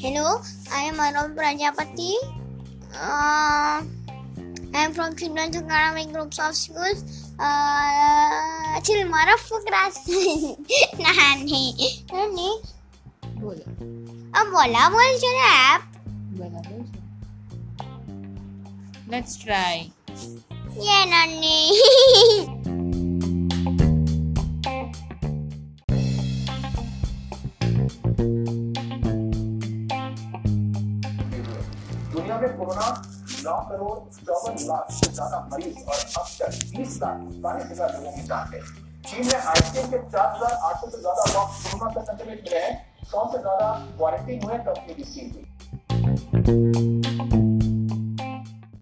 Hello, I am Arun Prajapati. Uh, I am from children's economic groups of schools. Uh, Chilmara Fukras. नहीं नहीं बोला अब बोला बोल चले आप बोला बोल Let's try. Yeah, Nani. thank you दुनिया में कोरोना नौ करोड़ चौवन लाख से ज़्यादा मरीज़ और अब तक बीस लाख बाईस हज़ार लोगों की जान है चीन में आईसीएम के चार हज़ार आठ सौ से ज़्यादा लोग कोरोना से संक्रमित मिले हैं। सौ से ज़्यादा क्वारंटीन हुए कंपनी की सील हुई